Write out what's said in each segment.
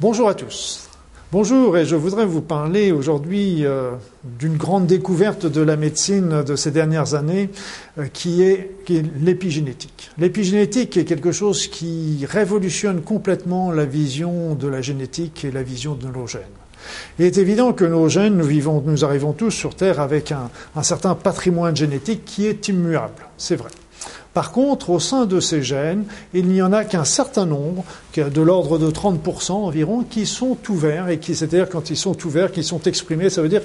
Bonjour à tous. Bonjour, et je voudrais vous parler aujourd'hui euh, d'une grande découverte de la médecine de ces dernières années, euh, qui est, l'épigénétique. L'épigénétique est quelque chose qui révolutionne complètement la vision de la génétique et la vision de nos gènes. Il est évident que nos gènes, nous, vivons, nous arrivons tous sur Terre avec un certain patrimoine génétique qui est immuable, c'est vrai. Par contre, au sein de ces gènes, il n'y en a qu'un certain nombre, de l'ordre de 30% environ, qui sont ouverts, et qui, c'est-à-dire quand ils sont ouverts, qui sont exprimés, ça veut dire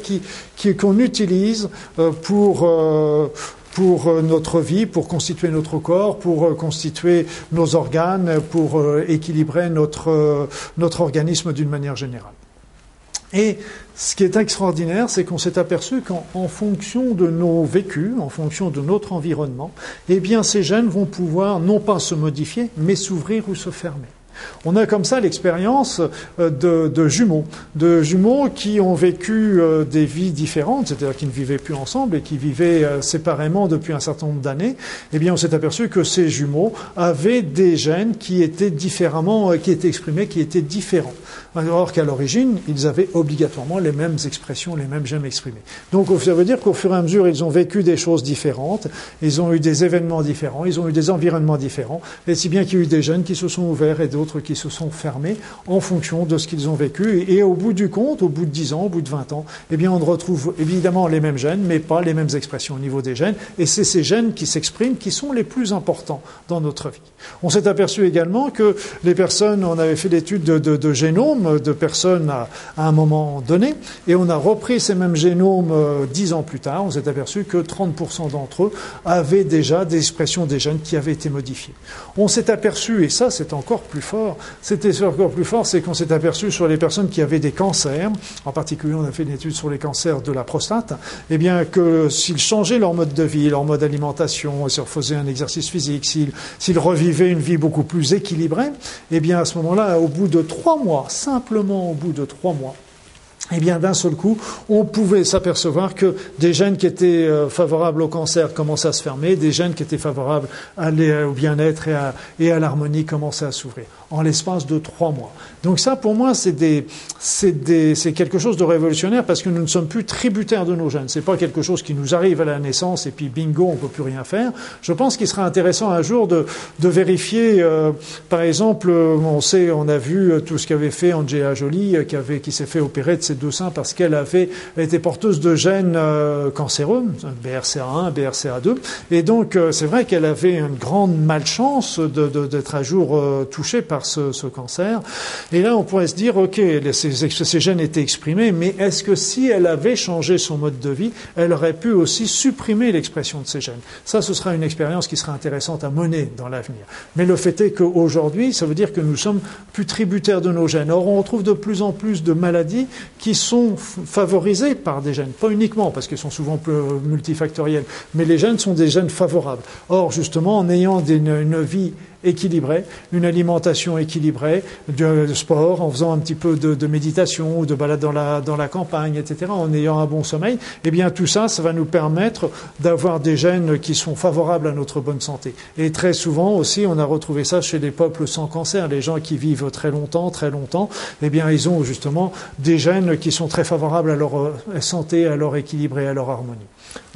qu'on utilise euh, pour, euh, euh, notre vie, pour constituer notre corps, pour constituer nos organes, pour équilibrer notre organisme d'une manière générale. Et ce qui est extraordinaire, c'est qu'on s'est aperçu qu'en fonction de nos vécus, en fonction de notre environnement, eh bien, ces gènes vont pouvoir non pas se modifier, mais s'ouvrir ou se fermer. On a comme ça l'expérience euh, de, jumeaux, de jumeaux qui ont vécu euh, des vies différentes, c'est-à-dire qui ne vivaient plus ensemble et qui vivaient euh, séparément depuis un certain nombre d'années. Eh bien, on s'est aperçu que ces jumeaux avaient des gènes qui étaient différemment, qui étaient exprimés, qui étaient différents. Alors qu'à l'origine, ils avaient obligatoirement les mêmes expressions, les mêmes gènes exprimés. Donc, ça veut dire qu'au fur et à mesure, ils ont vécu des choses différentes, ils ont eu des événements différents, ils ont eu des environnements différents, et si bien qu'il y a eu des gènes qui se sont ouverts et d'autres qui se sont fermés en fonction de ce qu'ils ont vécu. Et, au bout du compte, au bout de 10 ans, au bout de 20 ans, eh bien, on retrouve évidemment les mêmes gènes, mais pas les mêmes expressions au niveau des gènes. Et c'est ces gènes qui s'expriment qui sont les plus importants dans notre vie. On s'est aperçu également que les personnes, on avait fait l'étude de, de, génomes de personnes à, un moment donné, et on a repris ces mêmes génomes euh, dix ans plus tard. On s'est aperçu que 30% d'entre eux avaient déjà des expressions des gènes qui avaient été modifiées. On s'est aperçu, et ça c'est encore plus fort, c'était encore plus fort, c'est qu'on s'est aperçu sur les personnes qui avaient des cancers, en particulier on a fait une étude sur les cancers de la prostate, eh bien que s'ils changeaient leur mode de vie, leur mode d'alimentation, s'ils refaisaient un exercice physique, s'ils revivaient une vie beaucoup plus équilibrée, eh bien à ce moment-là, au bout de trois mois, simplement au bout de trois mois, eh bien, d'un seul coup, on pouvait s'apercevoir que des gènes qui étaient euh, favorables au cancer commençaient à se fermer, des gènes qui étaient favorables au bien-être et à, l'harmonie commençaient à s'ouvrir en l'espace de trois mois. Donc ça, pour moi, c'est quelque chose de révolutionnaire parce que nous ne sommes plus tributaires de nos gènes. C'est pas quelque chose qui nous arrive à la naissance et puis bingo, on peut plus rien faire. Je pense qu'il sera intéressant un jour de, vérifier, euh, par exemple, on sait, on a vu tout ce qu'avait fait Angela Jolie, qui, qui s'est fait opérer de ses seins parce qu'elle avait été porteuse de gènes euh, cancéreux, BRCA1, BRCA2, et donc euh, c'est vrai qu'elle avait une grande malchance d'être à jour touchée par ce, cancer. Et là, on pourrait se dire, OK, ces, gènes étaient exprimés, mais est-ce que si elle avait changé son mode de vie, elle aurait pu aussi supprimer l'expression de ces gènes? Ça, ce sera une expérience qui sera intéressante à mener dans l'avenir. Mais le fait est qu'aujourd'hui, ça veut dire que nous sommes plus tributaires de nos gènes. Or, on retrouve de plus en plus de maladies qui sont favorisées par des gènes. Pas uniquement, parce qu'ils sont souvent multifactoriels, mais les gènes sont des gènes favorables. Or, justement, en ayant une vie équilibrée, une alimentation équilibrée, de, sport, en faisant un petit peu de, méditation ou de balade dans la, dans la campagne, etc., en ayant un bon sommeil, eh bien tout ça, ça va nous permettre d'avoir des gènes qui sont favorables à notre bonne santé. Et très souvent aussi, on a retrouvé ça chez les peuples sans cancer, les gens qui vivent très longtemps, très longtemps, eh bien ils ont justement des gènes qui sont très favorables à leur euh, santé, à leur équilibre et à leur harmonie.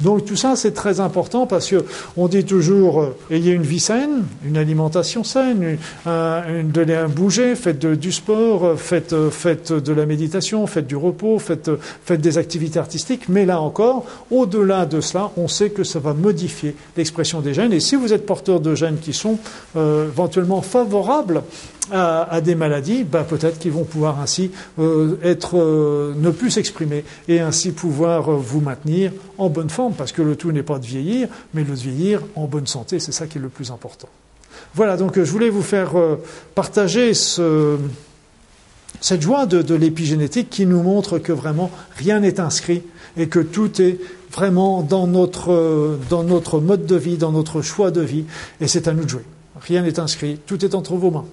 Donc tout ça, c'est très important parce que on dit toujours euh, ayez une vie saine, une alimentation saine, un bouger, faites du sport, euh, faites, euh, de la méditation, faites du repos, faites, des activités artistiques. Mais là encore, au-delà de cela, on sait que ça va modifier l'expression des gènes. Et si vous êtes porteur de gènes qui sont éventuellement favorables à, des maladies, bah, peut-être qu'ils vont pouvoir ainsi euh, euh, ne plus s'exprimer et ainsi pouvoir euh, vous maintenir en bonne forme, parce que le tout n'est pas de vieillir, mais de vieillir en bonne santé, c'est ça qui est le plus important. Voilà, donc je voulais vous faire partager ce, cette joie de, l'épigénétique qui nous montre que vraiment rien n'est inscrit et que tout est vraiment dans notre, dans notre mode de vie, dans notre choix de vie, et c'est à nous de jouer. Rien n'est inscrit, tout est entre vos mains.